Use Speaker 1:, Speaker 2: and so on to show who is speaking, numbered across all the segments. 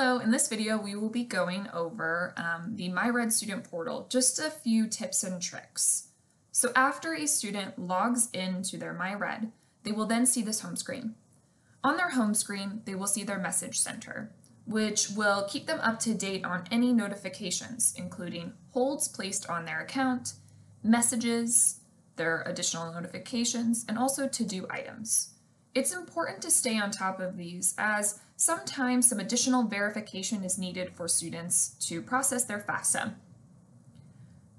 Speaker 1: Hello, in this video we will be going over um, the MyRED student portal, just a few tips and tricks. So after a student logs into their MyRED, they will then see this home screen. On their home screen, they will see their message center, which will keep them up to date on any notifications, including holds placed on their account, messages, their additional notifications, and also to-do items. It's important to stay on top of these as sometimes some additional verification is needed for students to process their FAFSA.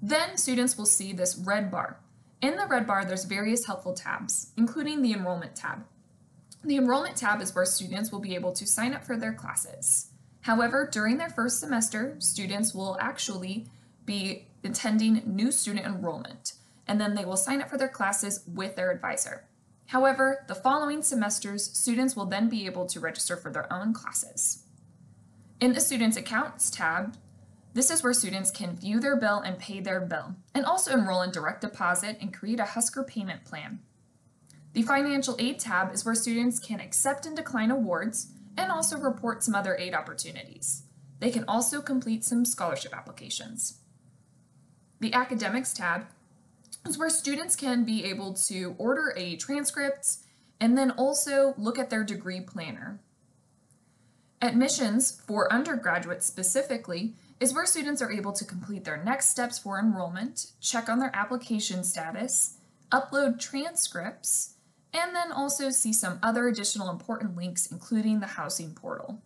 Speaker 1: Then students will see this red bar. In the red bar, there's various helpful tabs, including the enrollment tab. The enrollment tab is where students will be able to sign up for their classes. However, during their first semester, students will actually be attending new student enrollment, and then they will sign up for their classes with their advisor. However, the following semesters, students will then be able to register for their own classes. In the Students Accounts tab, this is where students can view their bill and pay their bill, and also enroll in direct deposit and create a Husker payment plan. The Financial Aid tab is where students can accept and decline awards and also report some other aid opportunities. They can also complete some scholarship applications. The Academics tab is where students can be able to order a transcript and then also look at their degree planner. Admissions for undergraduates specifically is where students are able to complete their next steps for enrollment, check on their application status, upload transcripts, and then also see some other additional important links, including the housing portal.